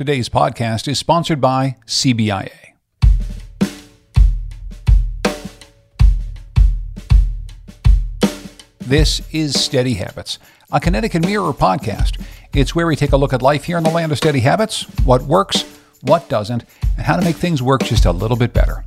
Today's podcast is sponsored by CBIA. This is Steady Habits, a Connecticut Mirror podcast. It's where we take a look at life here in the land of steady habits, what works, what doesn't, and how to make things work just a little bit better.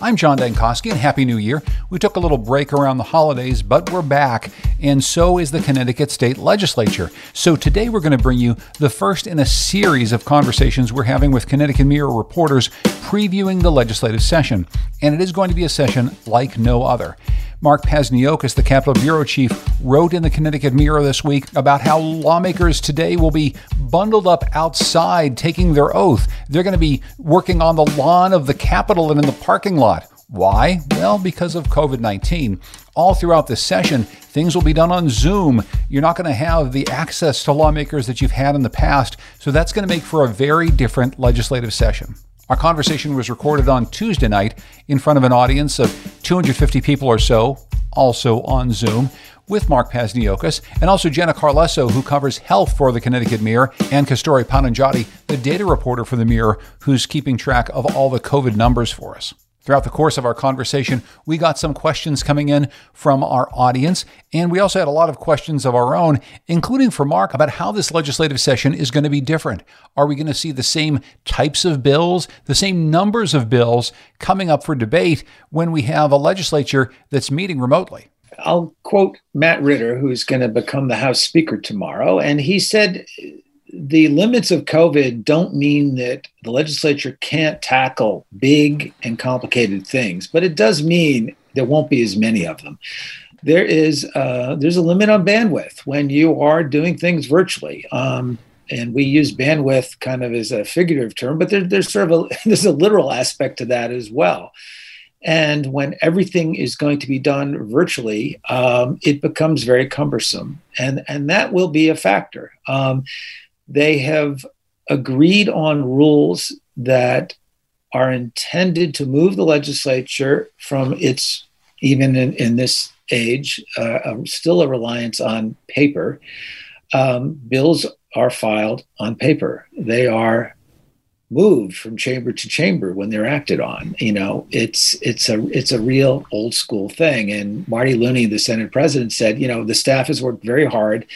I'm John Dankosky, and Happy New Year. We took a little break around the holidays, but we're back, and so is the Connecticut State Legislature. So today we're going to bring you the first in a series of conversations we're having with Connecticut Mirror reporters previewing the legislative session. And it is going to be a session like no other. Mark Pazniokas, the Capitol Bureau Chief, wrote in the Connecticut Mirror this week about how lawmakers today will be bundled up outside taking their oath. They're going to be working on the lawn of the Capitol and in the parking lot. Why? Well, because of COVID 19. All throughout the session, things will be done on Zoom. You're not going to have the access to lawmakers that you've had in the past, so that's going to make for a very different legislative session. Our conversation was recorded on Tuesday night in front of an audience of 250 people or so, also on Zoom, with Mark Pazniokas and also Jenna Carlesso, who covers health for the Connecticut Mirror, and Kasturi Pananjady, the data reporter for the Mirror, who's keeping track of all the COVID numbers for us. Throughout the course of our conversation, we got some questions coming in from our audience, and we also had a lot of questions of our own, including for Mark about how this legislative session is going to be different. Are we going to see the same types of bills, the same numbers of bills coming up for debate when we have a legislature that's meeting remotely? I'll quote Matt Ritter, who's going to become the House Speaker tomorrow, and he said the limits of COVID don't mean that the legislature can't tackle big and complicated things, but it does mean there won't be as many of them. There is uh, there's a limit on bandwidth when you are doing things virtually. Um, and we use bandwidth kind of as a figurative term, but there, there's sort of a there's a literal aspect to that as well. And when everything is going to be done virtually, um, it becomes very cumbersome, and and that will be a factor. Um, they have agreed on rules that are intended to move the legislature from its, even in, in this age, uh, still a reliance on paper. Um, bills are filed on paper. They are moved from chamber to chamber when they're acted on. You know, it's it's a it's a real old school thing. And Marty Looney, the Senate president, said, you know, the staff has worked very hard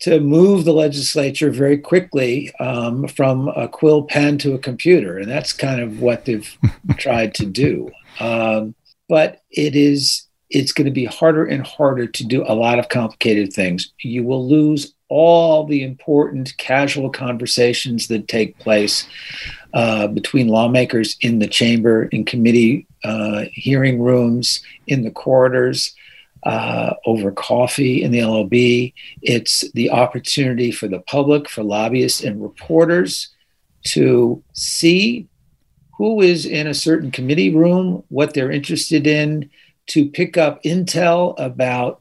to move the legislature very quickly um, from a quill pen to a computer, and that's kind of what they've tried to do. Um, but it is it's going to be harder and harder to do a lot of complicated things. You will lose all the important casual conversations that take place uh, between lawmakers in the chamber, in committee uh, hearing rooms, in the corridors uh, over coffee in the LOB. It's the opportunity for the public, for lobbyists and reporters to see who is in a certain committee room, what they're interested in, to pick up intel about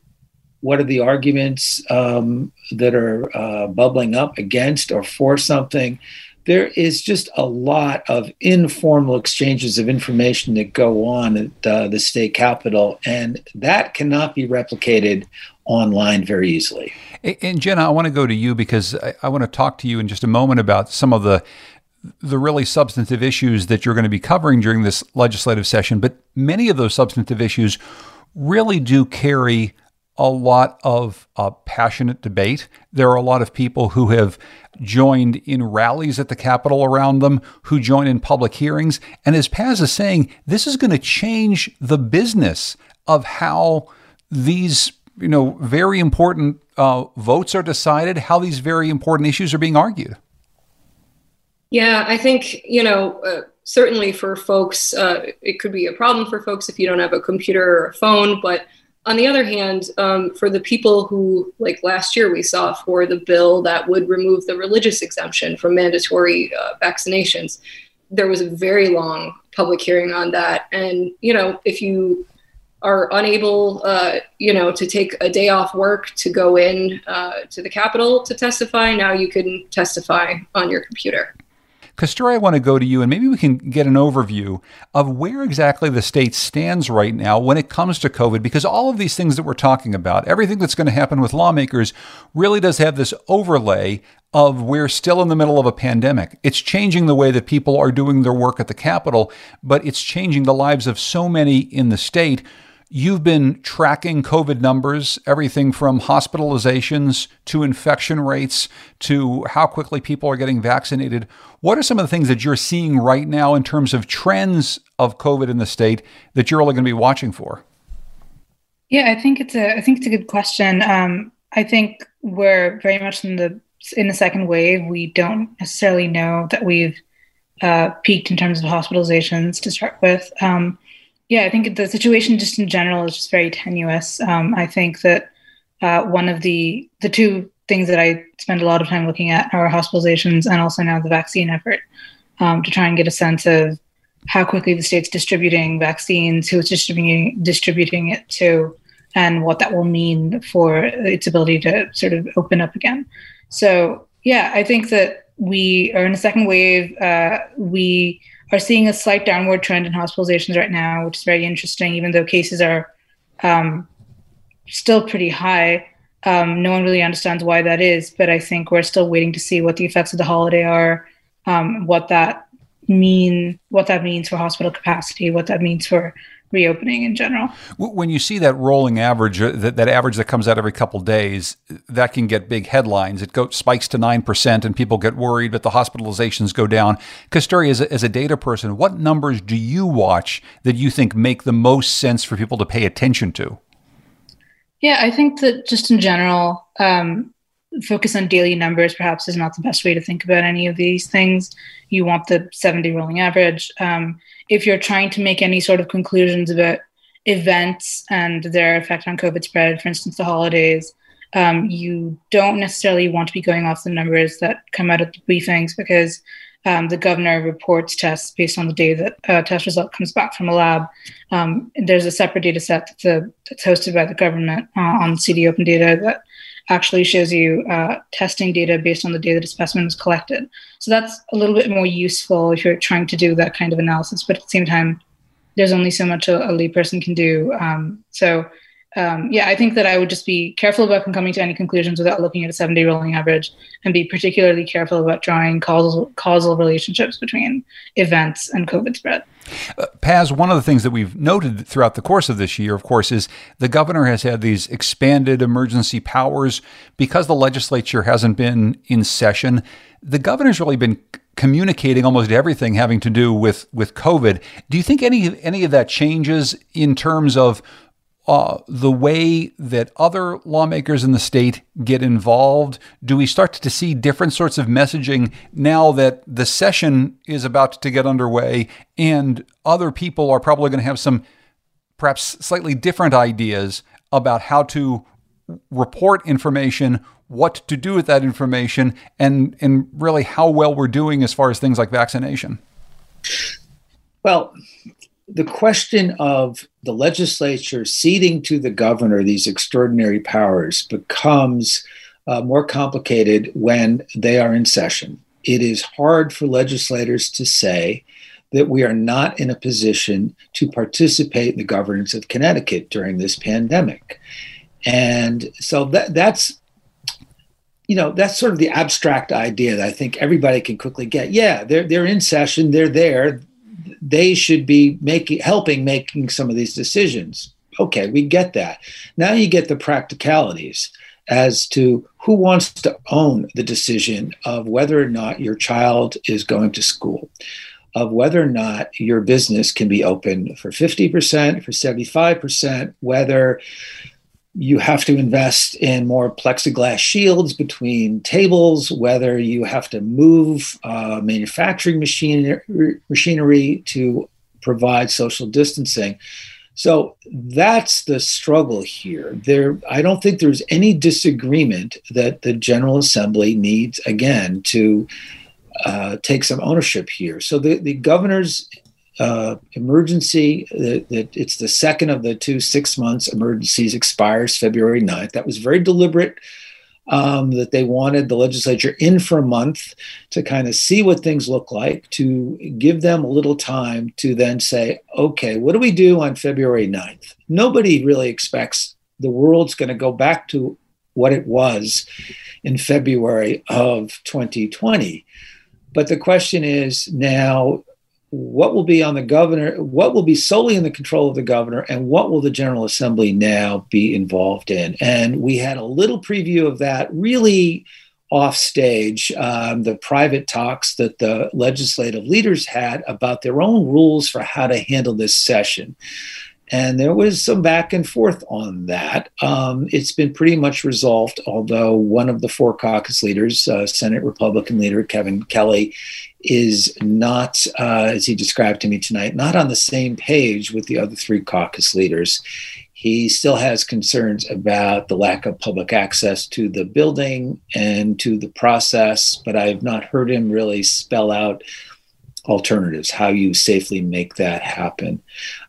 what are the arguments um, that are uh, bubbling up against or for something there is just a lot of informal exchanges of information that go on at uh, the state capitol, and that cannot be replicated online very easily. And Jenna, I want to go to you because I, I want to talk to you in just a moment about some of the the really substantive issues that you're going to be covering during this legislative session. But many of those substantive issues really do carry a lot of uh, passionate debate. There are a lot of people who have joined in rallies at the Capitol around them, who join in public hearings. And as Paz is saying, this is going to change the business of how these you know very important uh, votes are decided, how these very important issues are being argued. Yeah, I think you know. Uh, certainly for folks, uh, it could be a problem for folks if you don't have a computer or a phone, but on the other hand, um, for the people who, like last year, we saw for the bill that would remove the religious exemption from mandatory uh, vaccinations, there was a very long public hearing on that. And, you know, if you are unable, uh, you know, to take a day off work to go in uh, to the Capitol to testify, now you can testify on your computer. Kasturi, I want to go to you and maybe we can get an overview of where exactly the state stands right now when it comes to COVID, because all of these things that we're talking about, everything that's going to happen with lawmakers, really does have this overlay of we're still in the middle of a pandemic. It's changing the way that people are doing their work at the Capitol, but it's changing the lives of so many in the state You've been tracking COVID numbers, everything from hospitalizations to infection rates to how quickly people are getting vaccinated. What are some of the things that you're seeing right now in terms of trends of COVID in the state that you're only going to be watching for? Yeah, I think it's a I think it's a good question. Um, I think we're very much in the in the second wave. We don't necessarily know that we've uh, peaked in terms of hospitalizations to start with. Um, yeah, I think the situation just in general is just very tenuous. Um, I think that uh, one of the the two things that I spend a lot of time looking at are hospitalizations and also now the vaccine effort um, to try and get a sense of how quickly the state's distributing vaccines, who it's distributing distributing it to, and what that will mean for its ability to sort of open up again. So yeah, I think that we are in a second wave. Uh, we are seeing a slight downward trend in hospitalizations right now, which is very interesting, even though cases are um, still pretty high. Um, no one really understands why that is, but I think we're still waiting to see what the effects of the holiday are, um, what that mean, what that means for hospital capacity, what that means for reopening in general. When you see that rolling average, uh, that, that average that comes out every couple days, that can get big headlines. It goes spikes to nine percent, and people get worried, but the hospitalizations go down. Kasturi, as a, as a data person, what numbers do you watch that you think make the most sense for people to pay attention to? Yeah, I think that just in general, um, focus on daily numbers perhaps is not the best way to think about any of these things. You want the 70 rolling average. Um, if you're trying to make any sort of conclusions about events and their effect on COVID spread, for instance, the holidays, um, you don't necessarily want to be going off the numbers that come out of the briefings because um, the governor reports tests based on the day that a test result comes back from a lab. Um, there's a separate data set that's, a, that's hosted by the government uh, on CT Open Data that actually shows you uh, testing data based on the day that a specimen was collected. So that's a little bit more useful if you're trying to do that kind of analysis. But at the same time, there's only so much a, a layperson can do. Um, so um, yeah, I think that I would just be careful about coming to any conclusions without looking at a seven day rolling average and be particularly careful about drawing causal, causal relationships between events and COVID spread. Uh, Paz, one of the things that we've noted throughout the course of this year, of course, is the governor has had these expanded emergency powers because the legislature hasn't been in session. The governor's really been communicating almost everything having to do with with COVID. Do you think any any of that changes in terms of uh, the way that other lawmakers in the state get involved? Do we start to see different sorts of messaging now that the session is about to get underway and other people are probably going to have some perhaps slightly different ideas about how to report information, what to do with that information, and, and really how well we're doing as far as things like vaccination? Well, the question of the legislature ceding to the governor these extraordinary powers becomes uh, more complicated when they are in session. It is hard for legislators to say that we are not in a position to participate in the governance of Connecticut during this pandemic. And so that, that's you know that's sort of the abstract idea that I think everybody can quickly get. Yeah, they're they're in session, they're there they should be making helping making some of these decisions. Okay, we get that. Now you get the practicalities as to who wants to own the decision of whether or not your child is going to school, of whether or not your business can be open for 50%, for 75%, whether you have to invest in more plexiglass shields between tables, whether you have to move uh, manufacturing machinery, machinery to provide social distancing. So that's the struggle here. There, I don't think there's any disagreement that the General Assembly needs again to uh, take some ownership here. So the, the governor's uh, emergency that, that, it's the second of the two six months emergencies expires February 9th. That was very deliberate um, that they wanted the legislature in for a month to kind of see what things look like, to give them a little time to then say, okay, what do we do on February 9th? Nobody really expects the world's going to go back to what it was in February of 2020. But the question is now what will be on the governor, what will be solely in the control of the governor, and what will the General Assembly now be involved in? And we had a little preview of that really off stage, um, the private talks that the legislative leaders had about their own rules for how to handle this session. And there was some back and forth on that. Um, it's been pretty much resolved, although one of the four caucus leaders, uh, Senate Republican leader Kevin Kelly, is not, uh, as he described to me tonight, not on the same page with the other three caucus leaders. He still has concerns about the lack of public access to the building and to the process, but I have not heard him really spell out alternatives, how you safely make that happen.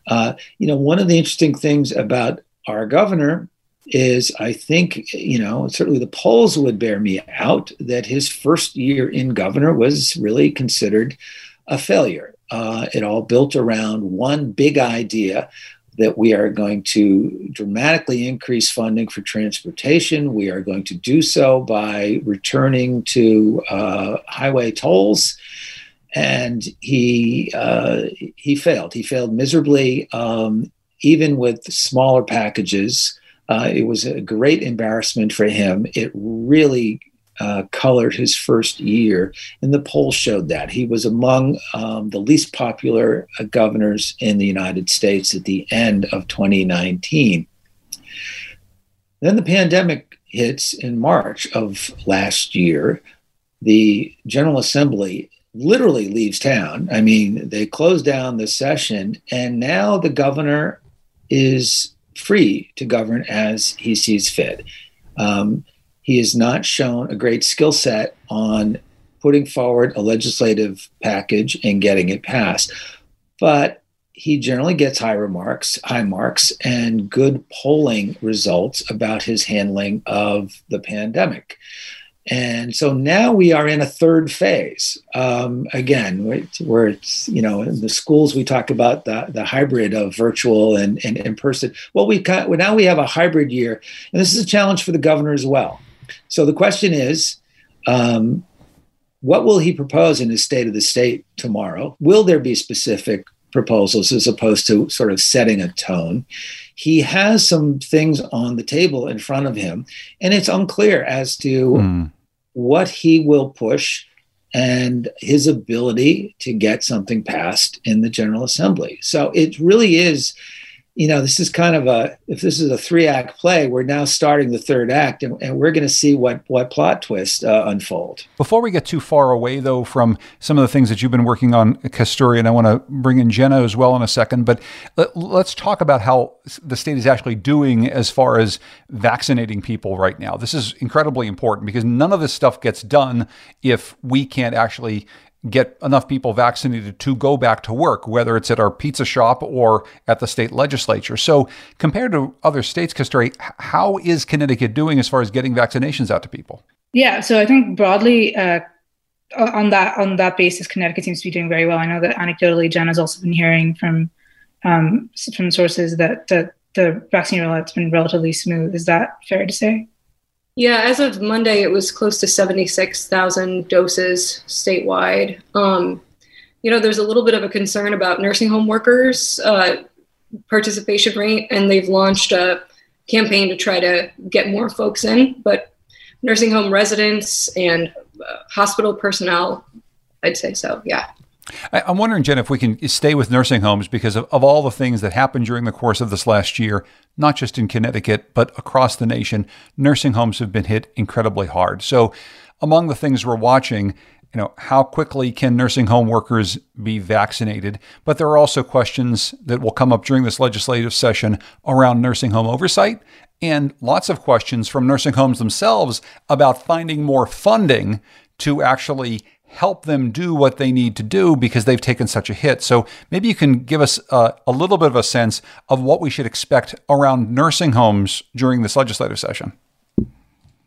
Uh, you know, one of the interesting things about our governor is I think, you know, certainly the polls would bear me out that his first year in governor was really considered a failure. Uh, it all built around one big idea that we are going to dramatically increase funding for transportation. We are going to do so by returning to uh, highway tolls and he uh, he failed. He failed miserably, um, even with smaller packages. Uh, it was a great embarrassment for him. It really uh, colored his first year, and the polls showed that he was among um, the least popular uh, governors in the United States at the end of 2019. Then the pandemic hits in March of last year. The General Assembly literally leaves town. I mean, they close down the session, and now the governor is free to govern as he sees fit. Um, he has not shown a great skill set on putting forward a legislative package and getting it passed. But he generally gets high remarks, high marks, and good polling results about his handling of the pandemic. And so now we are in a third phase. Um, again, where it's, you know, in the schools, we talk about the, the hybrid of virtual and, and in person. Well, we got, well, now we have a hybrid year, and this is a challenge for the governor as well. So the question is, um, what will he propose in his state of the state tomorrow? Will there be specific proposals as opposed to sort of setting a tone? He has some things on the table in front of him, and it's unclear as to mm. what he will push and his ability to get something passed in the General Assembly. So it really is you know, this is kind of a if this is a three act play, we're now starting the third act, and, and we're going to see what what plot twist uh, unfold. Before we get too far away, though, from some of the things that you've been working on, Kasturi, and I want to bring in Jenna as well in a second. But let, let's talk about how the state is actually doing as far as vaccinating people right now. This is incredibly important because none of this stuff gets done if we can't actually get enough people vaccinated to go back to work, whether it's at our pizza shop or at the state legislature. So, compared to other states, Kasturi, how is Connecticut doing as far as getting vaccinations out to people? Yeah, so I think broadly, uh, on that on that basis, Connecticut seems to be doing very well. I know that anecdotally, Jen has also been hearing from um, from sources that, that the vaccine rollout's been relatively smooth. Is that fair to say? Yeah, as of Monday, it was close to 76,000 doses statewide. Um, you know, there's a little bit of a concern about nursing home workers' uh, participation rate, and they've launched a campaign to try to get more folks in. But nursing home residents and uh, hospital personnel, I'd say so, yeah. I, am wondering, Jen, if we can stay with nursing homes because of, of all the things that happened during the course of this last year, not just in Connecticut, but across the nation, nursing homes have been hit incredibly hard. So, among the things we're watching, you know, how quickly can nursing home workers be vaccinated? But there are also questions that will come up during this legislative session around nursing home oversight and lots of questions from nursing homes themselves about finding more funding to actually help them do what they need to do because they've taken such a hit. So maybe you can give us a, a little bit of a sense of what we should expect around nursing homes during this legislative session.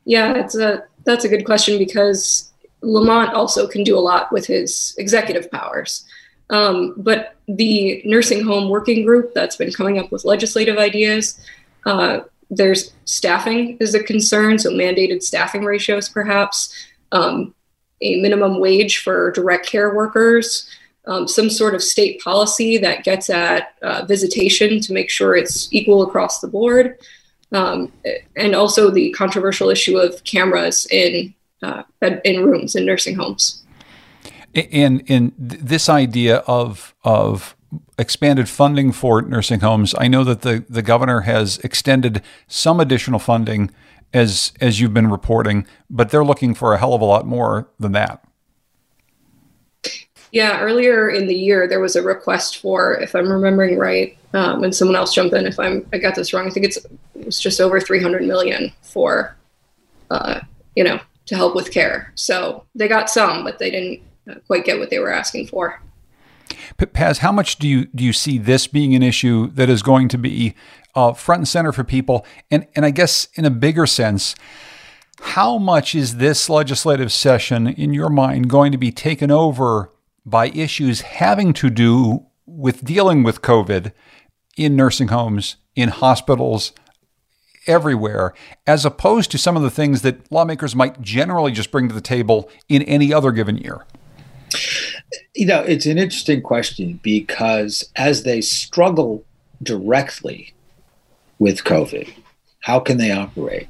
Yeah, it's a that's a good question because Lamont also can do a lot with his executive powers. Um, but the nursing home working group that's been coming up with legislative ideas, uh, there's staffing is a concern, so mandated staffing ratios, perhaps, um, a minimum wage for direct care workers, um, some sort of state policy that gets at uh, visitation to make sure it's equal across the board, um, and also the controversial issue of cameras in uh, in rooms in nursing homes. And in this idea of of expanded funding for nursing homes, I know that the the governor has extended some additional funding as as you've been reporting, but they're looking for a hell of a lot more than that. Yeah, earlier in the year there was a request for, if I'm remembering right, um, and someone else jump in if I'm I got this wrong. I think it's it's just over 300 million for, uh, you know, to help with care. So they got some, but they didn't uh, quite get what they were asking for. Paz, how much do you do you see this being an issue that is going to be uh, front and center for people? And and I guess in a bigger sense, how much is this legislative session, in your mind, going to be taken over by issues having to do with dealing with COVID in nursing homes, in hospitals, everywhere, as opposed to some of the things that lawmakers might generally just bring to the table in any other given year? You know, it's an interesting question because as they struggle directly with COVID, how can they operate?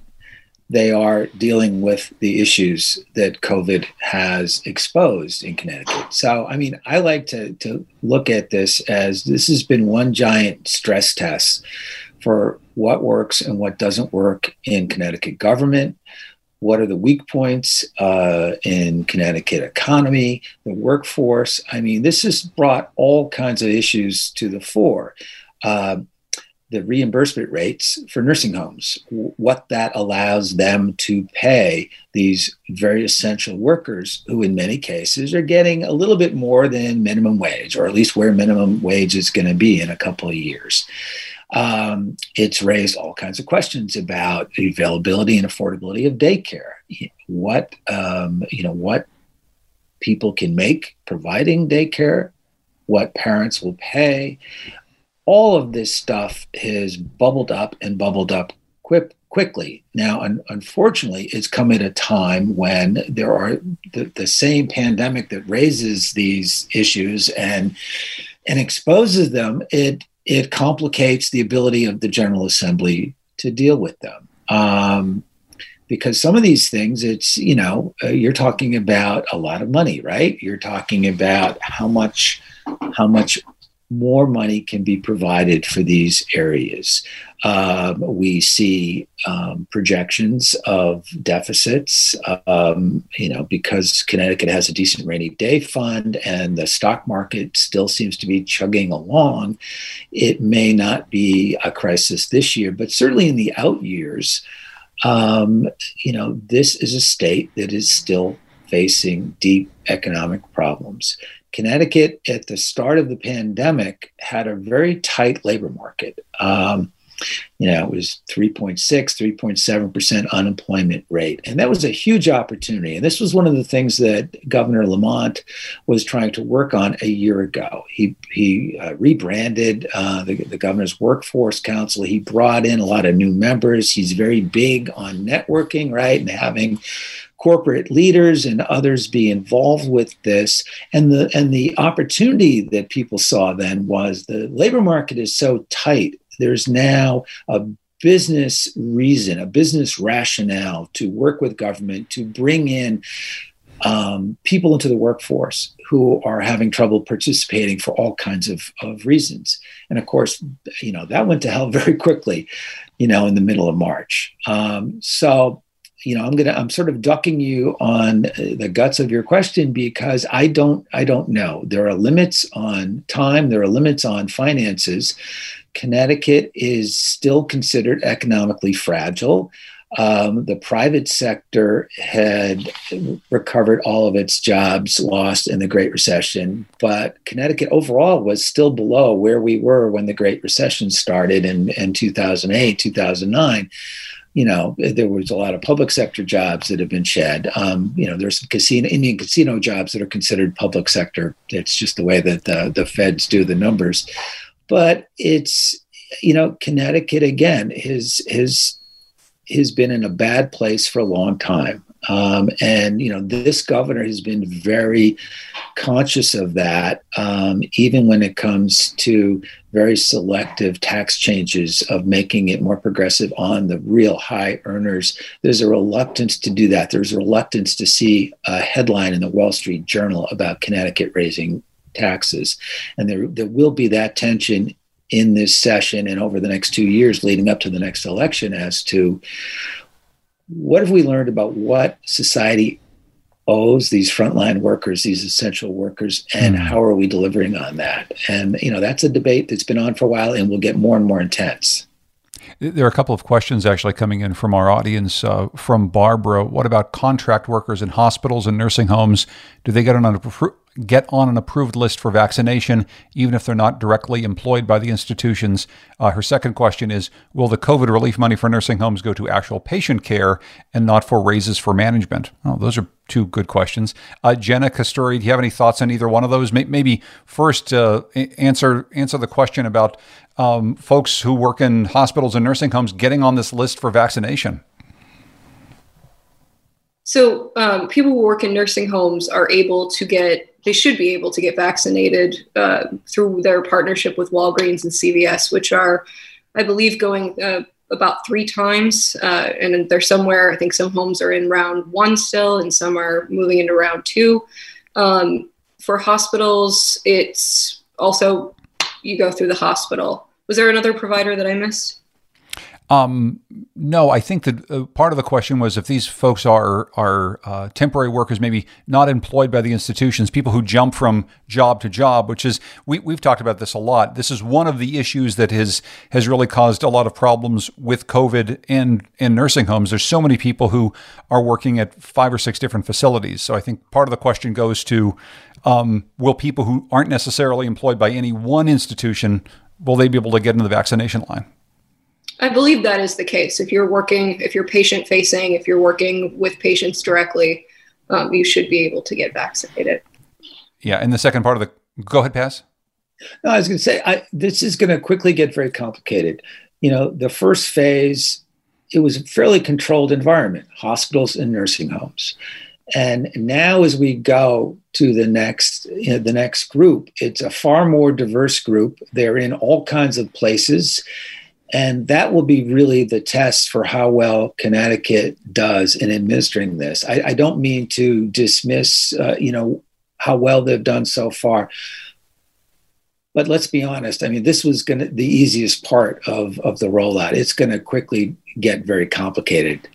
they are dealing with the issues that COVID has exposed in Connecticut. So, I mean, I like to, to look at this as this has been one giant stress test for what works and what doesn't work in Connecticut government. What are the weak points uh, in Connecticut economy, the workforce? I mean, this has brought all kinds of issues to the fore. Uh, the reimbursement rates for nursing homes, what that allows them to pay these very essential workers who, in many cases, are getting a little bit more than minimum wage, or at least where minimum wage is going to be in a couple of years. Um, it's raised all kinds of questions about the availability and affordability of daycare. What um, you know, what people can make providing daycare, what parents will pay all of this stuff has bubbled up and bubbled up quick, quickly. Now, un- unfortunately, it's come at a time when there are the, the same pandemic that raises these issues and and exposes them. It it complicates the ability of the General Assembly to deal with them. Um, because some of these things, it's you know, uh, you're talking about a lot of money, right? You're talking about how much how much more money can be provided for these areas. Um, we see um, projections of deficits, um, you know, because Connecticut has a decent rainy day fund and the stock market still seems to be chugging along. It may not be a crisis this year, but certainly in the out years, um, you know, this is a state that is still facing deep economic problems. Connecticut, at the start of the pandemic, had a very tight labor market. Um, you know, it was 3.6, 3.7% unemployment rate. And that was a huge opportunity. And this was one of the things that Governor Lamont was trying to work on a year ago. He, he uh, rebranded uh, the, the Governor's Workforce Council. He brought in a lot of new members. He's very big on networking, right? And having corporate leaders and others be involved with this and the and the opportunity that people saw then was the labor market is so tight there's now a business reason a business rationale to work with government to bring in um, people into the workforce who are having trouble participating for all kinds of, of reasons. And of course, you know, that went to hell very quickly, you know, in the middle of March. Um, so you know i'm gonna i'm sort of ducking you on the guts of your question because i don't i don't know. There are limits on time. There are limits on finances. Connecticut is still considered economically fragile. Um, the private sector had recovered all of its jobs lost in the Great Recession, but Connecticut overall was still below where we were when the Great Recession started in, in 2008, 2009. You know, there was a lot of public sector jobs that have been shed. Um, you know, there's some casino, Indian casino jobs that are considered public sector. It's just the way that the, the feds do the numbers. But it's, you know, Connecticut again has has has been in a bad place for a long time. Um, and you know, this governor has been very conscious of that, um, even when it comes to very selective tax changes of making it more progressive on the real high earners. There's a reluctance to do that. There's a reluctance to see a headline in the Wall Street Journal about Connecticut raising taxes, and there there will be that tension in this session and over the next two years leading up to the next election as to what have we learned about what society owes these frontline workers, these essential workers, and mm-hmm. how are we delivering on that? And you know, that's a debate that's been on for a while and will get more and more intense. There are a couple of questions actually coming in from our audience. Uh, from Barbara, what about contract workers in hospitals and nursing homes? Do they get an get on an approved list for vaccination, even if they're not directly employed by the institutions. Uh, her second question is Will the COVID relief money for nursing homes go to actual patient care and not for raises for management? Those are two good questions. Uh, Jenna Kasturi, do you have any thoughts on either one of those? Maybe first uh, answer answer the question about um, folks who work in hospitals and nursing homes getting on this list for vaccination. So um, people who work in nursing homes are able to get they should be able to get vaccinated uh, through their partnership with Walgreens and CVS, which are, I believe, going uh, about three times. Uh, and they're somewhere, I think some homes are in round one still, and some are moving into round two. Um, for hospitals, it's also you go through the hospital. Was there another provider that I missed? Um, no, I think that uh, part of the question was if these folks are are uh, temporary workers, maybe not employed by the institutions, people who jump from job to job, which is we we've talked about this a lot. This is one of the issues that has has really caused a lot of problems with COVID and in nursing homes. There's so many people who are working at five or six different facilities. So I think part of the question goes to um, will people who aren't necessarily employed by any one institution will they be able to get into the vaccination line? I believe that is the case. If you're working, if you're patient facing, if you're working with patients directly, um, you should be able to get vaccinated. Yeah. And the second part of the, go ahead, Paz. No, I was going to say, I, this is going to quickly get very complicated. You know, the first phase, it was a fairly controlled environment, hospitals and nursing homes. And now, as we go to the next, you know, the next group, it's a far more diverse group. They're in all kinds of places and that will be really the test for how well Connecticut does in administering this. I, I don't mean to dismiss, uh, you know, how well they've done so far. But let's be honest. I mean, this was going to the easiest part of, of the rollout. It's going to quickly get very complicated.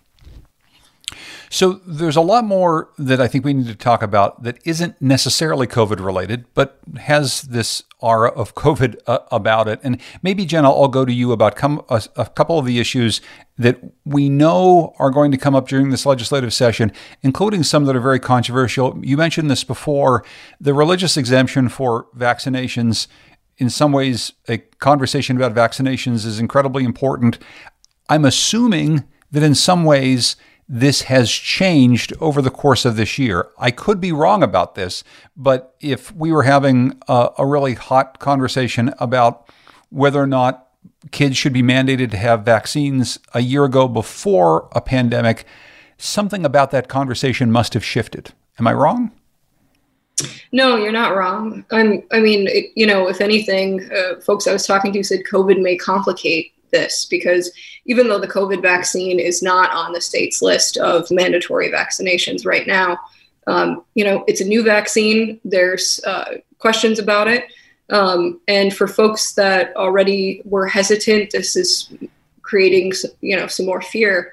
So there's a lot more that I think we need to talk about that isn't necessarily COVID related, but has this aura of COVID uh, about it. And maybe, Jenna, I'll go to you about come, a, a couple of the issues that we know are going to come up during this legislative session, including some that are very controversial. You mentioned this before the religious exemption for vaccinations. In some ways, a conversation about vaccinations is incredibly important. I'm assuming that in some ways, this has changed over the course of this year. I could be wrong about this, but if we were having a, a, really hot conversation about whether or not kids should be mandated to have vaccines a year ago before a pandemic, something about that conversation must have shifted. Am I wrong? No, you're not wrong. I'm, I mean, it, you know, if anything, uh, folks I was talking to said COVID may complicate this because even though the COVID vaccine is not on the state's list of mandatory vaccinations right now, um, you know, it's a new vaccine. There's uh, questions about it. Um, and for folks that already were hesitant, this is creating, you know, some more fear.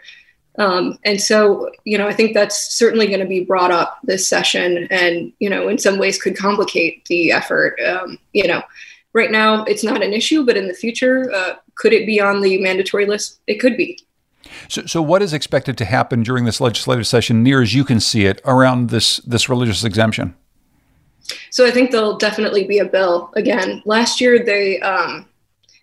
Um, and so, you know, I think that's certainly going to be brought up this session and, you know, in some ways could complicate the effort. Um, you know, right now it's not an issue, but in the future, uh, could it be on the mandatory list? It could be. So, so what is expected to happen during this legislative session, near as you can see it, around this this religious exemption? So I think there'll definitely be a bill again. Last year they um,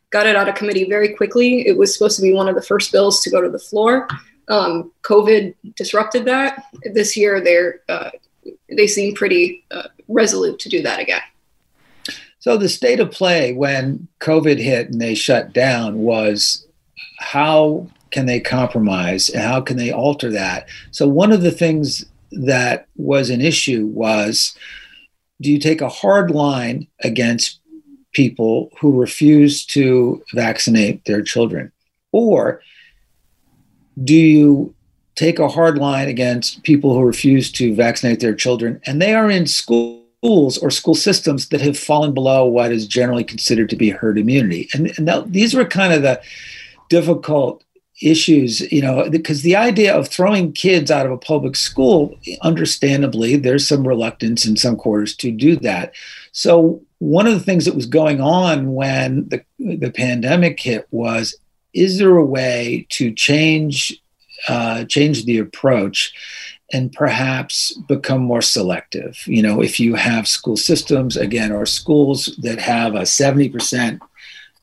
got it out of committee very quickly. It was supposed to be one of the first bills to go to the floor. Um, COVID disrupted that. This year, they're uh, they seem pretty uh, resolute to do that again. So the state of play when COVID hit and they shut down was how can they compromise and how can they alter that? So one of the things that was an issue was do you take a hard line against people who refuse to vaccinate their children? Or do you take a hard line against people who refuse to vaccinate their children and they are in schools or school systems that have fallen below what is generally considered to be herd immunity? And, and that, these were kind of the difficult issues, you know, because the idea of throwing kids out of a public school, understandably, there's some reluctance in some quarters to do that. So one of the things that was going on when the, the pandemic hit was, is there a way to change uh, change the approach and perhaps become more selective? You know, if you have school systems again, or schools that have a 70%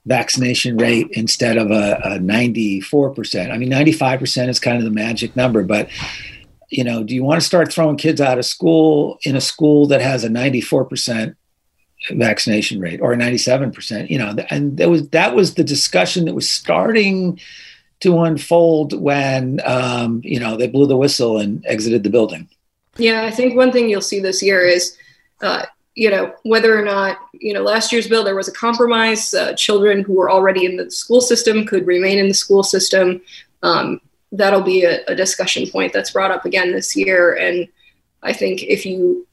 vaccination rate instead of a, a 94%. I mean, 95% is kind of the magic number, but you know, do you want to start throwing kids out of school in a school that has a 94% vaccination rate or a 97%, you know, and that was that was the discussion that was starting to unfold when um, you know, they blew the whistle and exited the building. Yeah, I think one thing you'll see this year is uh, you know whether or not you know last year's bill there was a compromise uh, children who were already in the school system could remain in the school system um, that'll be a, a, discussion point that's brought up again this year and i think if you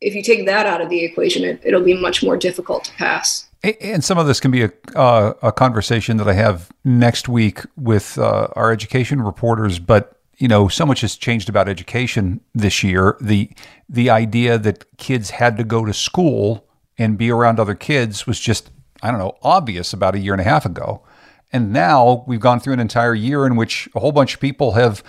if you take that out of the equation it, it'll be much more difficult to pass and some of this can be a, uh, a conversation that I have next week with uh, our education reporters, but you know, so much has changed about education this year. The the idea that kids had to go to school and be around other kids was just, I don't know, obvious about a year and a half ago. And now we've gone through an entire year in which a whole bunch of people have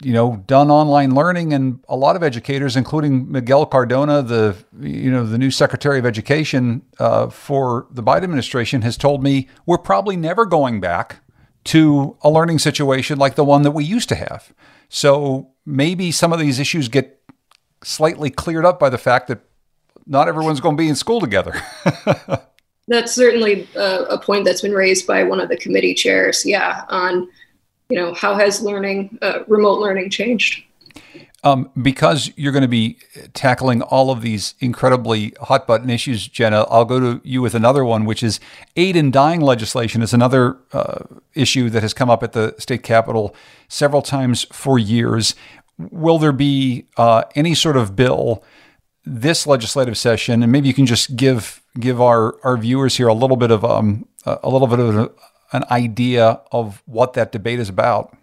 you know done online learning and a lot of educators including miguel cardona the you know the new secretary of education uh, for the biden administration has told me we're probably never going back to a learning situation like the one that we used to have. So maybe some of these issues get slightly cleared up by the fact that not everyone's going to be in school together. that's certainly a, a, point that's been raised by one of the committee chairs. Yeah, on you know how has learning, uh, remote learning changed? Um, because you're going to be tackling all of these incredibly hot button issues, Jenna, I'll go to you with another one, which is aid in dying legislation is another uh, issue that has come up at the state capitol several times for years. Will there be uh, any sort of bill this legislative session, and maybe you can just give give our our viewers here a little bit of um, a little bit of an idea of what that debate is about?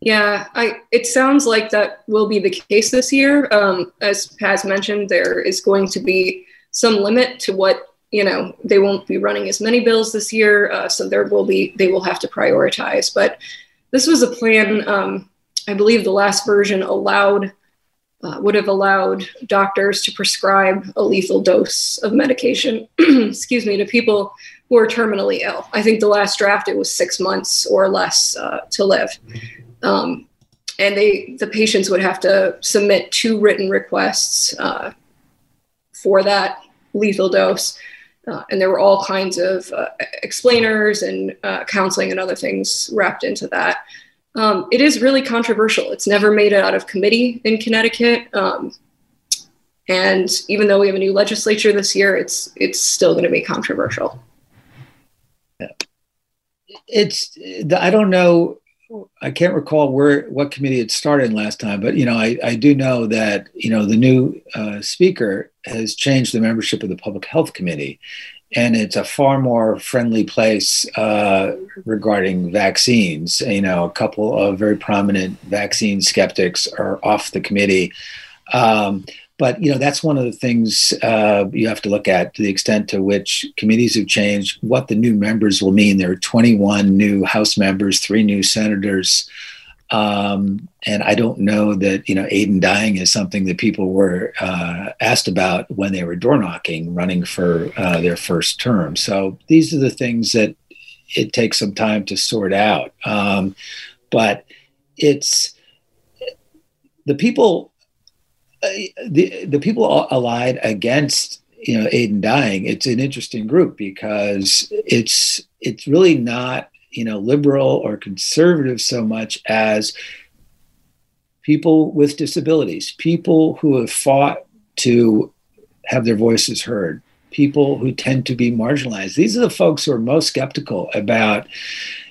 Yeah, I, it sounds like that will be the case this year. Um, as Paz mentioned, there is going to be some limit to what you know. They won't be running as many bills this year, uh, so there will be they will have to prioritize. But this was a plan. Um, I believe the last version allowed uh, would have allowed doctors to prescribe a lethal dose of medication. excuse me to people who are terminally ill. I think the last draft it was six months or less uh, to live. Um, and they the patients would have to submit two written requests uh, for that lethal dose. Uh, and there were all kinds of uh, explainers and uh, counseling and other things wrapped into that. Um, it is really controversial. It's never made it out of committee in Connecticut. Um, and even though we have a new legislature this year, it's it's still going to be controversial. It's I don't know I can't recall where what committee it started last time, but you know, I, I do know that you know the new uh, speaker has changed the membership of the Public Health Committee, and it's a far more friendly place uh, regarding vaccines. You know, a couple of very prominent vaccine skeptics are off the committee. Um, but you know that's one of the things uh, you have to look at to the extent to which committees have changed, what the new members will mean. There are 21 new House members, three new senators. Um, and I don't know that you know aid in dying is something that people were uh, asked about when they were door knocking, running for uh, their first term. So these are the things that it takes some time to sort out. Um, but it's the people, Uh, the the people allied against you know aid in dying. It's an interesting group because it's it's really not you know liberal or conservative so much as people with disabilities, people who have fought to have their voices heard, people who tend to be marginalized. These are the folks who are most skeptical about,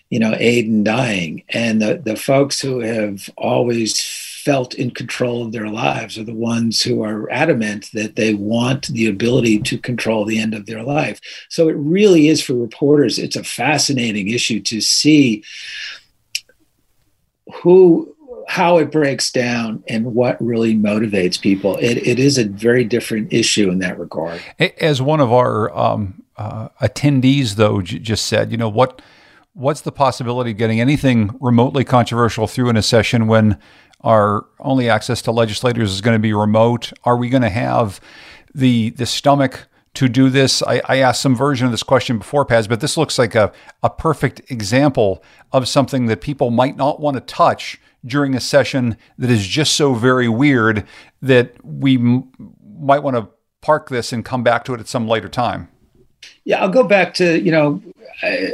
you know, aid in dying, and the the folks who have always felt in control of their lives are the ones who are adamant that they want the ability to control the end of their life. So it really is for reporters, it's a fascinating issue to see who how it breaks down and what really motivates people. It, it is a very different issue in that regard. As one of our um, uh, attendees, though, j- just said, you know, what what's the possibility of getting anything remotely controversial through in a session when our only access to legislators is going to be remote? Are we going to have the the stomach to do this? I, I, asked some version of this question before, Paz, but this looks like a, a perfect example of something that people might not want to touch during a session that is just so very weird that we m- might want to park this and come back to it at some later time. Yeah, I'll go back to you know. I,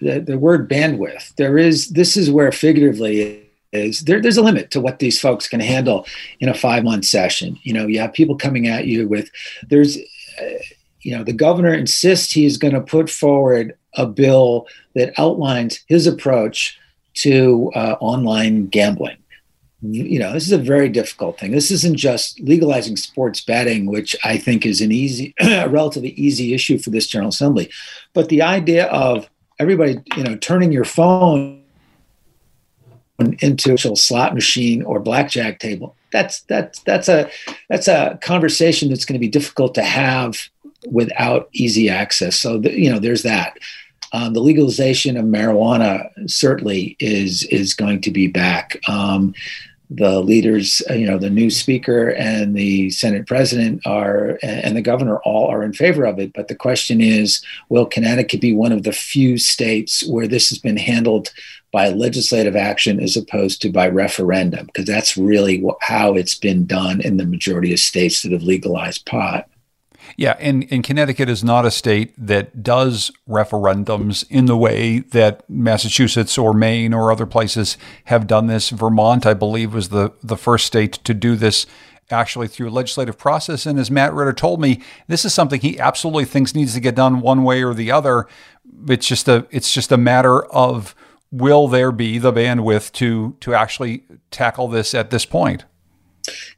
the, the word bandwidth. There is this is where figuratively is there, there's a limit to what these folks can handle in a five month session. You know, you have people coming at you with, there's, uh, you know, the governor insists he's going to put forward a bill that outlines his approach to uh, online gambling. You know, this is a very difficult thing. This isn't just legalizing sports betting, which I think is an easy, a relatively easy issue for this General Assembly, but the idea of everybody, you know, turning your phone into a slot machine or blackjack table. That's that's that's a that's a conversation that's going to be difficult to have without easy access. So the, you know there's that. Um, the legalization of marijuana certainly is is going to be back. Um, the leaders, uh, you know, the new speaker and the Senate president are, and the governor all are in favor of it. But the question is, will Connecticut be one of the few states where this has been handled by legislative action as opposed to by referendum? Because that's really how it's been done in the majority of states that have legalized pot. Yeah, and, and Connecticut is not a state that does referendums in the way that Massachusetts or Maine or other places have done this. Vermont, I believe, was the, the first state to do this actually through a legislative process. And as Matt Ritter told me, this is something he absolutely thinks needs to get done one way or the other. It's just a it's just a matter of will there be the bandwidth to to actually tackle this at this point.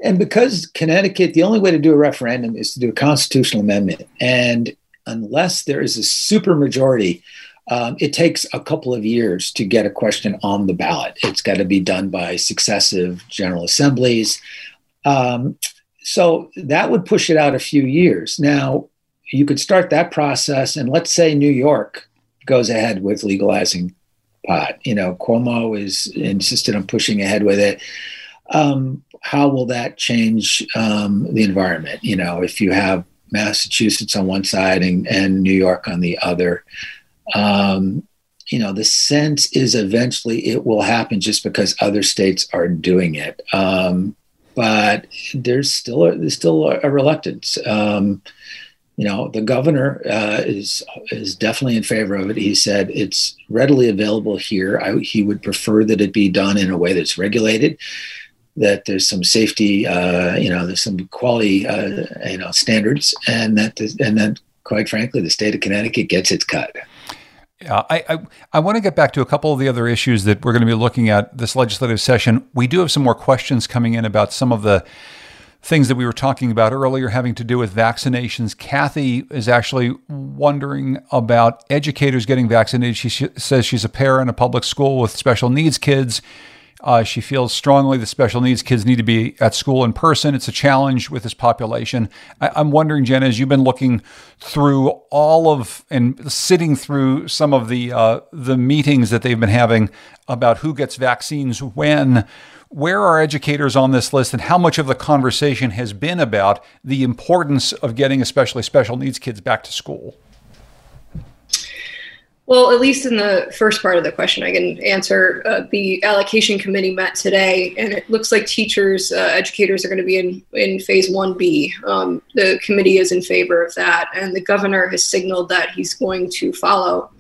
And because Connecticut, the only way to do a referendum is to do a constitutional amendment. And unless there is a supermajority, um, it takes a couple of years to get a question on the ballot. It's got to be done by successive general assemblies. Um, so that would push it out a few years. Now, you could start that process, and let's say New York goes ahead with legalizing pot. You know, Cuomo is insisted on pushing ahead with it. Um, how will that change um, the environment? You know, if you have Massachusetts on one side and, and New York on the other, um, you know, the sense is eventually it will happen just because other states are doing it. Um, but there's still a, there's still a, reluctance. Um, you know, the governor uh, is is definitely in favor of it. He said it's readily available here. I, he would prefer that it be done in a way that's regulated that there's some safety, uh, you know, there's some quality, uh, you know, standards, and that and then, quite frankly, the state of Connecticut gets its cut. Yeah, I, I, I want to get back to a couple of the other issues that we're going to be looking at this legislative session. We do have some more questions coming in about some of the things that we were talking about earlier having to do with vaccinations. Kathy is actually wondering about educators getting vaccinated. She says she's a parent in a public school with special needs kids Uh, she feels strongly that special needs kids need to be at school in person. It's a challenge with this population. I, am wondering, Jenna, as you've been looking through all of and sitting through some of the uh, the meetings that they've been having about who gets vaccines when. Where are educators on this list, and how much of the conversation has been about the importance of getting especially special needs kids back to school? Well, at least in the first part of the question, I can answer. Uh, the allocation committee met today, and it looks like teachers, uh, educators are going to be in, in phase 1B. Um, the committee is in favor of that, and the governor has signaled that he's going to follow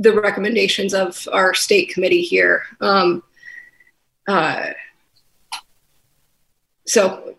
the recommendations of our state committee here. Um, uh, so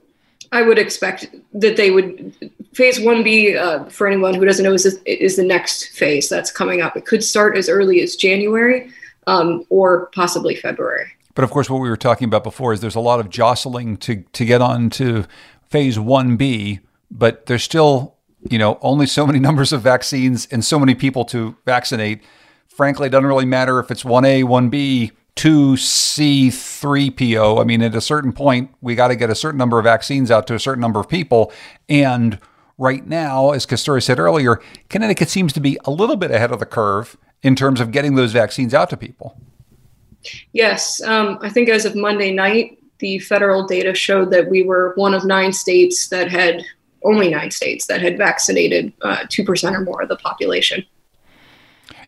I would expect that they would phase one B uh, for anyone who doesn't know is is the next phase that's coming up. It could start as early as January um, or possibly February. But of course, what we were talking about before is there's a lot of jostling to to get on to phase one B, but there's still you know only so many numbers of vaccines and so many people to vaccinate. Frankly, it doesn't really matter if it's one A, one B 2C3PO. I mean, at a certain point, we got to get a certain number of vaccines out to a certain number of people. And right now, as Kasturi said earlier, Connecticut seems to be a little bit ahead of the curve in terms of getting those vaccines out to people. Yes. Um, I think as of Monday night, the federal data showed that we were one of nine states that had only nine states that had vaccinated uh, 2% or more of the population.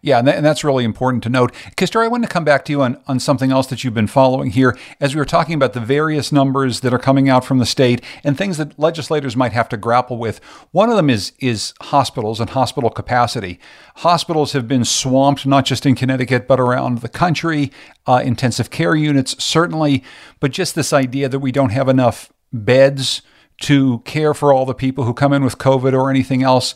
Yeah, and, that, and, that's really important to note. Kasturi, I want to come back to you on, on something else that you've been following here as we were talking about the various numbers that are coming out from the state and things that legislators might have to grapple with. One of them is is hospitals and hospital capacity. Hospitals have been swamped not just in Connecticut but around the country. Uh, intensive care units certainly, but just this idea that we don't have enough beds to care for all the people who come in with COVID or anything else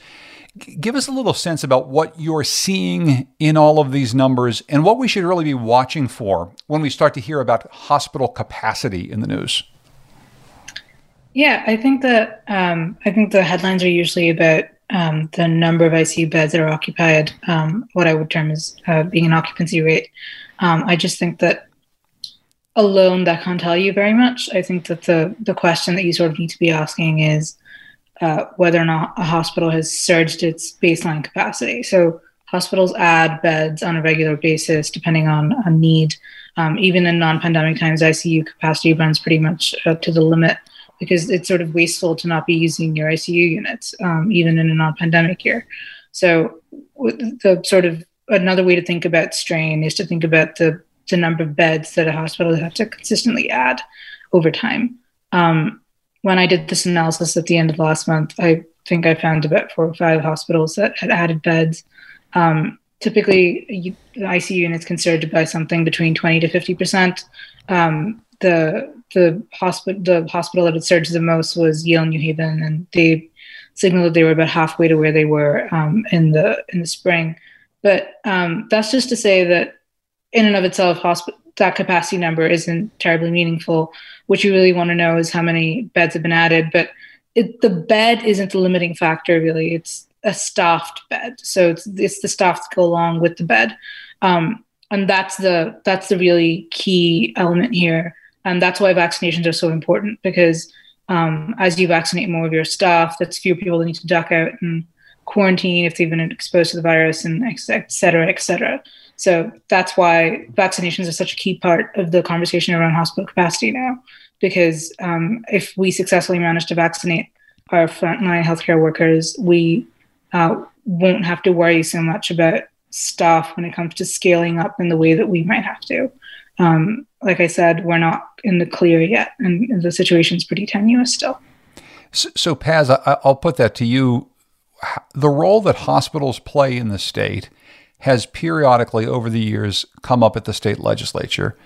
give us a little sense about what you're seeing in all of these numbers and what we should really be watching for when we start to hear about hospital capacity in the news. Yeah, I think that um, I think the headlines are usually about um, the number of ICU beds that are occupied, um, what I would term as uh, being an occupancy rate. Um, I just think that alone that can't tell you very much. I think that the the question that you sort of need to be asking is uh, whether or not a hospital has surged its baseline capacity. So hospitals add beds on a regular basis depending on a need. Um, even in non-pandemic times, ICU capacity runs pretty much up to the limit because it's sort of wasteful to not be using your ICU units, um, even in a non-pandemic year. So the sort of another way to think about strain is to think about the the number of beds that a hospital has to consistently add over time. Um, when I did this analysis at the end of last month, I think I found about four or five hospitals that had added beds. Um, typically, the ICU units can surge by something between 20 to 50 percent. Um, the the hospital the hospital that had surged the most was Yale New Haven, and they signaled that they were about halfway to where they were um, in the in the spring. But um, that's just to say that in and of itself, hospital that capacity number isn't terribly meaningful. What you really want to know is how many beds have been added, but it, the bed isn't the limiting factor really. It's a staffed bed, so it's it's the staff that go along with the bed, um, and that's the that's the really key element here, and that's why vaccinations are so important because um, as you vaccinate more of your staff, that's fewer people that need to duck out and quarantine if they've been exposed to the virus and et cetera, et cetera. So that's why vaccinations are such a key part of the conversation around hospital capacity now, because um, if we successfully manage to vaccinate our frontline healthcare workers, we uh, won't have to worry so much about staff when it comes to scaling up in the way that we might have to. Um, like I said, we're not in the clear yet, and the situation is pretty tenuous still. So, so Paz, I, I'll put that to you. The role that hospitals play in the state has periodically over the years come up at the state legislature.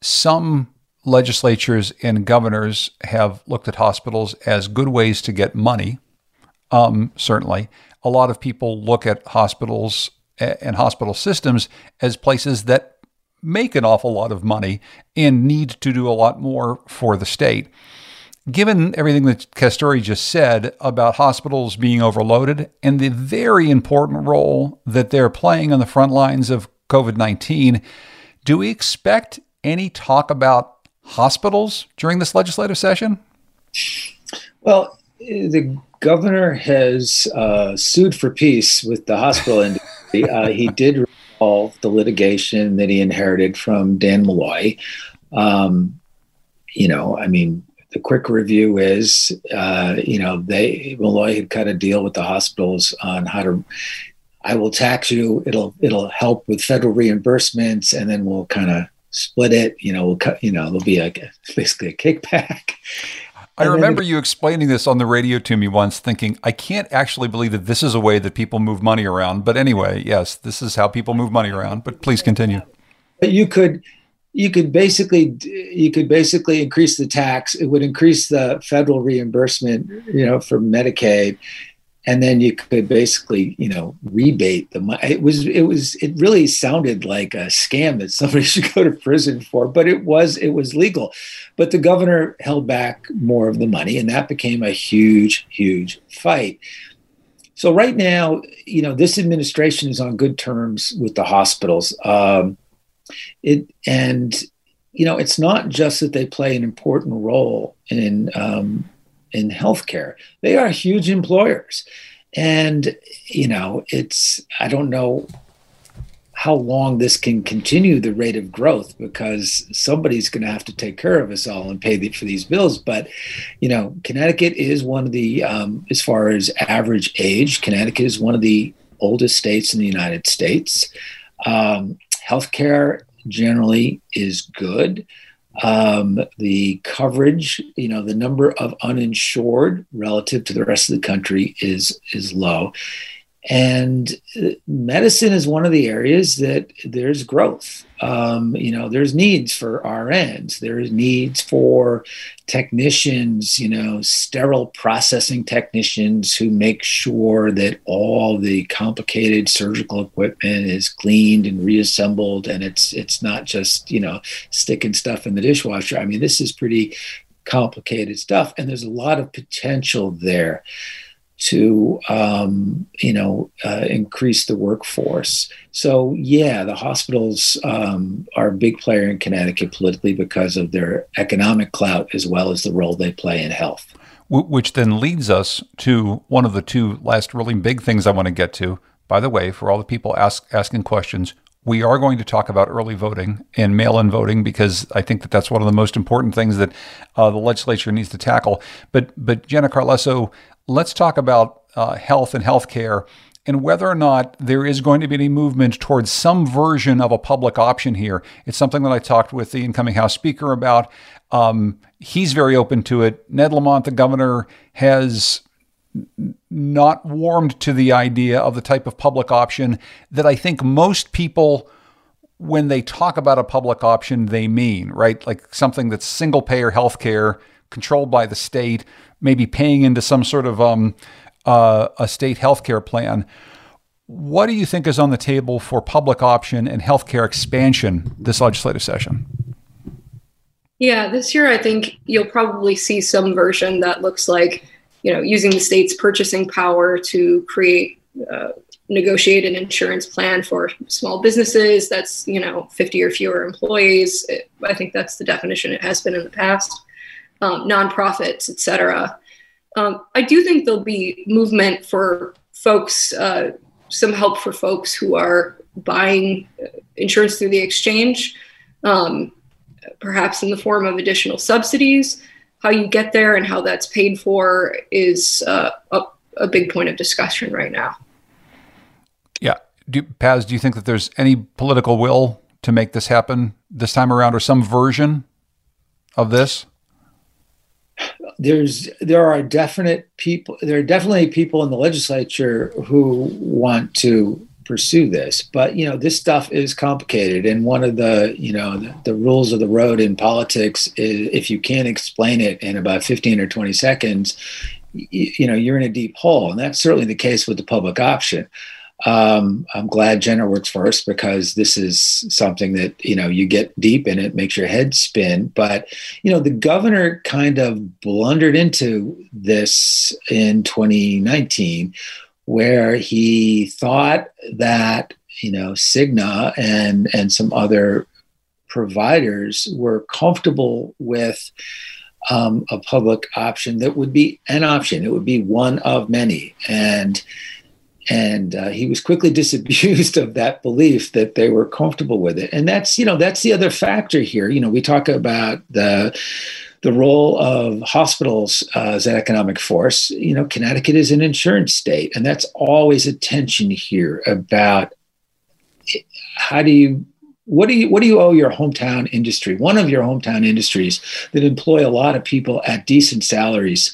Some legislatures and governors have looked at hospitals as good ways to get money. Um, certainly, a lot of people look at hospitals and hospital systems as places that make an awful lot of money and need to do a lot more for the state given everything that Kasturi just said about hospitals being overloaded and the very important role that they're playing on the front lines of COVID 19, do we expect any talk about hospitals during this legislative session? Well, the governor has uh, sued for peace with the hospital industry. uh, he did resolve the litigation that he inherited from Dan Malloy. Um, you know, I mean, the quick review is, uh, you know, they Malloy had cut a deal with the hospitals on how to. I will tax you. It'll it'll help with federal reimbursements, and then we'll kind of split it. You know, we'll cut. You know, there'll be like basically a kickback. I remember you explaining this on the radio to me once, thinking, I can't actually believe that this is a way that people move money around. But anyway, yes, this is how people move money around. But please continue. But you could you could basically you could basically increase the tax. It would increase the federal reimbursement you know for medicaid. And then you could basically you know rebate the money it was it was it really sounded like a scam that somebody should go to prison for but it was it was legal. But the governor held back more of the money and that became a huge huge fight. So right now you know this administration is on good terms with the hospitals. Um, it and you know it's not just that they play an important role in um, in healthcare; they are huge employers, and you know it's I don't know how long this can continue the rate of growth because somebody's going to have to take care of us all and pay the, for these bills. But you know, Connecticut is one of the um, as far as average age, Connecticut is one of the oldest states in the United States. Um, healthcare generally is good. Um, the coverage, you know, the number of uninsured relative to the rest of the country is is low, and uh, medicine is one of the areas that there's growth. Um, you know, there's needs for RNs, there's needs for technicians, you know, sterile processing technicians who make sure that all the complicated surgical equipment is cleaned and reassembled and it's it's not just, you know, sticking stuff in the dishwasher. I mean, this is pretty complicated stuff and there's a lot of potential there to um, you know uh, increase the workforce. So yeah, the hospitals um, are a big player in Connecticut politically because of their economic clout as well as the role they play in health. Which then leads us to one of the two last really big things I want to get to. By the way, for all the people ask, asking questions, we are going to talk about early voting and mail-in voting because I think that that's one of the most important things that uh, the legislature needs to tackle. But but Jenna Carlesso, let's talk about uh, health and healthcare and whether or not there is going to be any movement towards some version of a public option here. It's something that I talked with the incoming House Speaker about. Um, he's very open to it. Ned Lamont, the governor, has not warmed to the idea of the type of public option that I think most people, when they talk about a public option, they mean, right? Like something that's single payer healthcare controlled by the state, maybe paying into some sort of um, uh, a state healthcare plan. What do you think is on the table for public option and healthcare expansion this legislative session? Yeah, this year I think you'll probably see some version that looks like, you know, using the state's purchasing power to create, uh, negotiate an insurance plan for small businesses that's, you know, 50 or fewer employees. It, I think that's the definition it has been in the past um, nonprofits, et cetera. Um, I do think there'll be movement for folks, uh, some help for folks who are buying insurance through the exchange, um, perhaps in the form of additional subsidies. How you get there and how that's paid for is uh, a, a, big point of discussion right now. Yeah. Do, Paz, do you think that there's any political will to make this happen this time around or some version of this? There's there are definite people there are definitely people in the legislature who want to pursue this but you know this stuff is complicated. And one of the you know the, the, rules of the road in politics is if you can't explain it in about 15 or 20 seconds you, you know you're in a deep hole. And that's certainly the case with the public option um, I'm glad Jenna works first because this is something that you know you get deep in it, makes your head spin. But you know, the governor kind of blundered into this in 2019, where he thought that you know Cigna and and some other providers were comfortable with um, a public option that would be an option. It would be one of many, and and uh, he was quickly disabused of that belief that they were comfortable with it. And that's you know that's the other factor here. You know, we talk about the the role of hospitals uh, as an economic force. You know, Connecticut is an insurance state, and that's always a tension here about how do you what do you what do you owe your hometown industry one of your hometown industries that employ a lot of people at decent salaries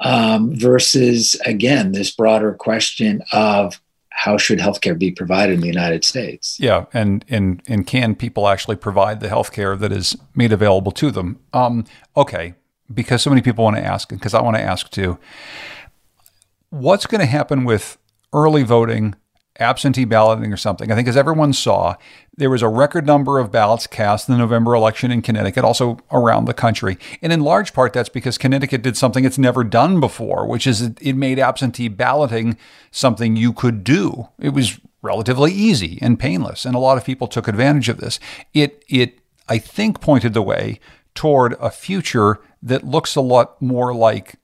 um, versus again this broader question of how should healthcare be provided in the United States? Yeah, and and and can people actually provide the healthcare that is made available to them? Um, okay, because so many people want to ask, and because I want to ask too. What's going to happen with early voting absentee balloting or something. I think, as everyone saw, there was a record number of ballots cast in the November election in Connecticut, also around the country. And in large part, that's because Connecticut did something it's never done before, which is it made absentee balloting something you could do. It was relatively easy and painless, and a lot of people took advantage of this. It, it I think, pointed the way toward a future that looks a lot more like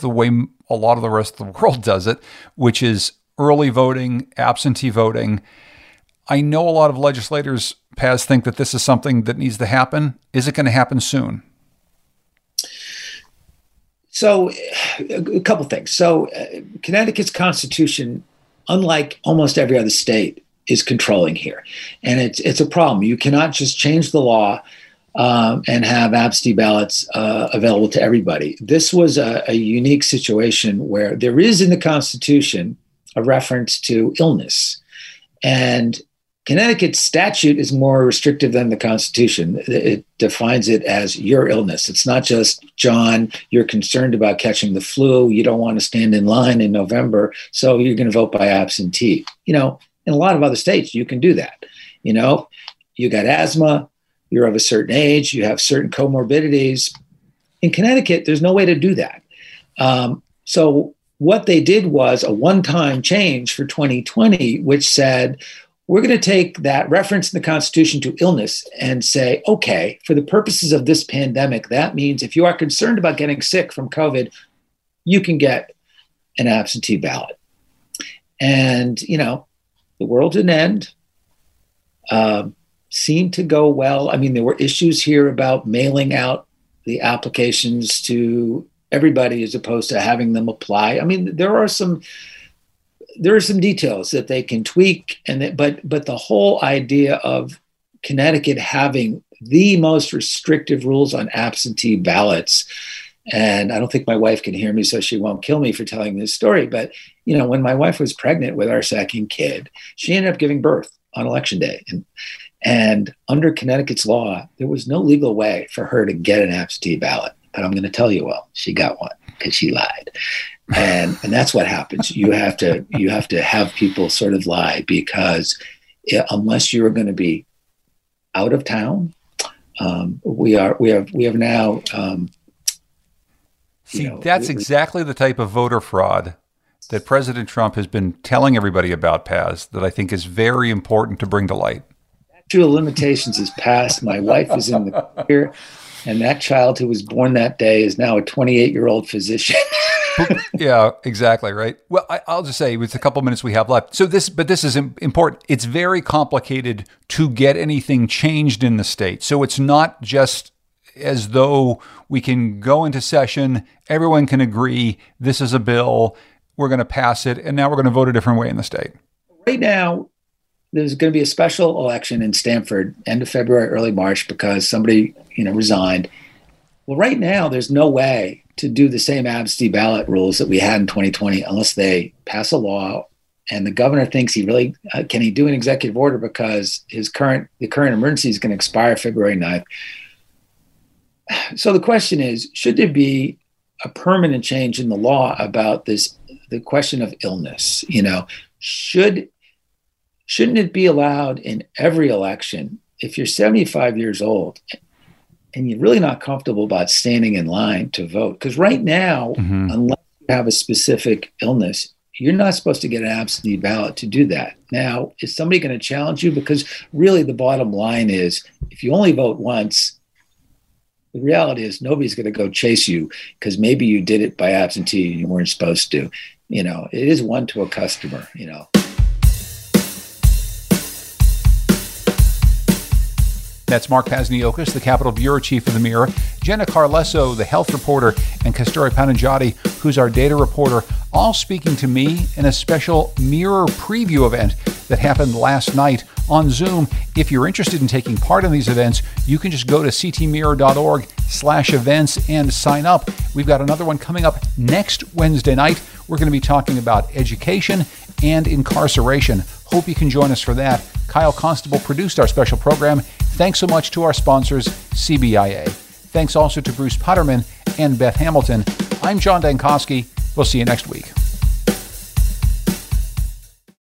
the way a lot of the rest of the world does it, which is early voting, absentee voting. I know a lot of legislators, Paz, think that this is something that needs to happen. Is it going to happen soon? So, a couple things. So, uh, Connecticut's constitution, unlike almost every other state, is controlling here, and it's it's a problem. You cannot just change the law um, and have absentee ballots uh, available to everybody. This was a, a unique situation where there is in the Constitution a reference to illness. And Connecticut's statute is more restrictive than the Constitution. It defines it as your illness. It's not just, John, you're concerned about catching the flu. You don't want to stand in line in November, so you're going to vote by absentee. You know, in a lot of other states, you can do that. You know, you got asthma, you're of a certain age, you have certain comorbidities. In Connecticut, there's no way to do that. Um, so what they did was a one time change for 2020, which said, we're going to take that reference in the Constitution to illness and say, okay, for the purposes of this pandemic, that means if you are concerned about getting sick from COVID, you can get an absentee ballot. And, you know, the world didn't end. Um, seemed to go well. I mean, there were issues here about mailing out the applications to everybody as opposed to having them apply. I mean, there are some there are some details that they can tweak, and that, but but the whole idea of Connecticut having the most restrictive rules on absentee ballots. And I don't think my wife can hear me, so she won't kill me for telling this story. But you know, when my wife was pregnant with our second kid, she ended up giving birth on election day, and and under Connecticut's law, there was no legal way for her to get an absentee ballot. But I'm going to tell you, well, she got one because she lied, and and that's what happens. You have to you have to have people sort of lie because it, unless you're going to be out of town, um, we are we have we have now. Um, See, know, that's we, exactly the type of voter fraud that President Trump has been telling everybody about, Paz, that I think is very important to bring to light. Statute of limitations is passed. My wife is in the clear. And that child who was born that day is now a 28 year old physician. yeah, exactly. Right. Well, I, will just say with a couple minutes we have left. So this, but this is important. It's very complicated to get anything changed in the state. So it's not just as though we can go into session, everyone can agree this is a bill, we're going to pass it, and now we're going to vote a different way in the state. Right now, there's going to be a special election in Stamford end of February, early March because somebody you know resigned. Well, right now there's no way to do the same absentee ballot rules that we had in 2020 unless they pass a law and the governor thinks he really uh, can he do an executive order because his current the current emergency is going to expire February 9th. So the question is, should there be a permanent change in the law about this the question of illness? You know, should Shouldn't it be allowed in every election if you're 75 years old and you're really not comfortable about standing in line to vote? Because right now, mm-hmm. unless you have a specific illness, You're not supposed to get an absentee ballot to do that. Now, is somebody going to challenge you? Because really, the bottom line is if you only vote once, the reality is nobody's going to go chase you because maybe you did it by absentee and you weren't supposed to. You know, it is one to a customer, you know. That's Mark Pazniokas, the Capitol Bureau Chief of the Mirror, Jenna Carlesso, the health reporter, and Kasturi Pananjady, who's our data reporter, all speaking to me in a special Mirror preview event that happened last night on Zoom. If you're interested in taking part in these events, you can just go to ctmirror.org slash events and sign up. We've got another one coming up next Wednesday night. We're going to be talking about education and incarceration. Hope you can join us for that. Kyle Constable produced our special program. Thanks so much to our sponsors, CBIA. Thanks also to Bruce Potterman and Beth Hamilton. I'm John Dankosky. We'll see you next week.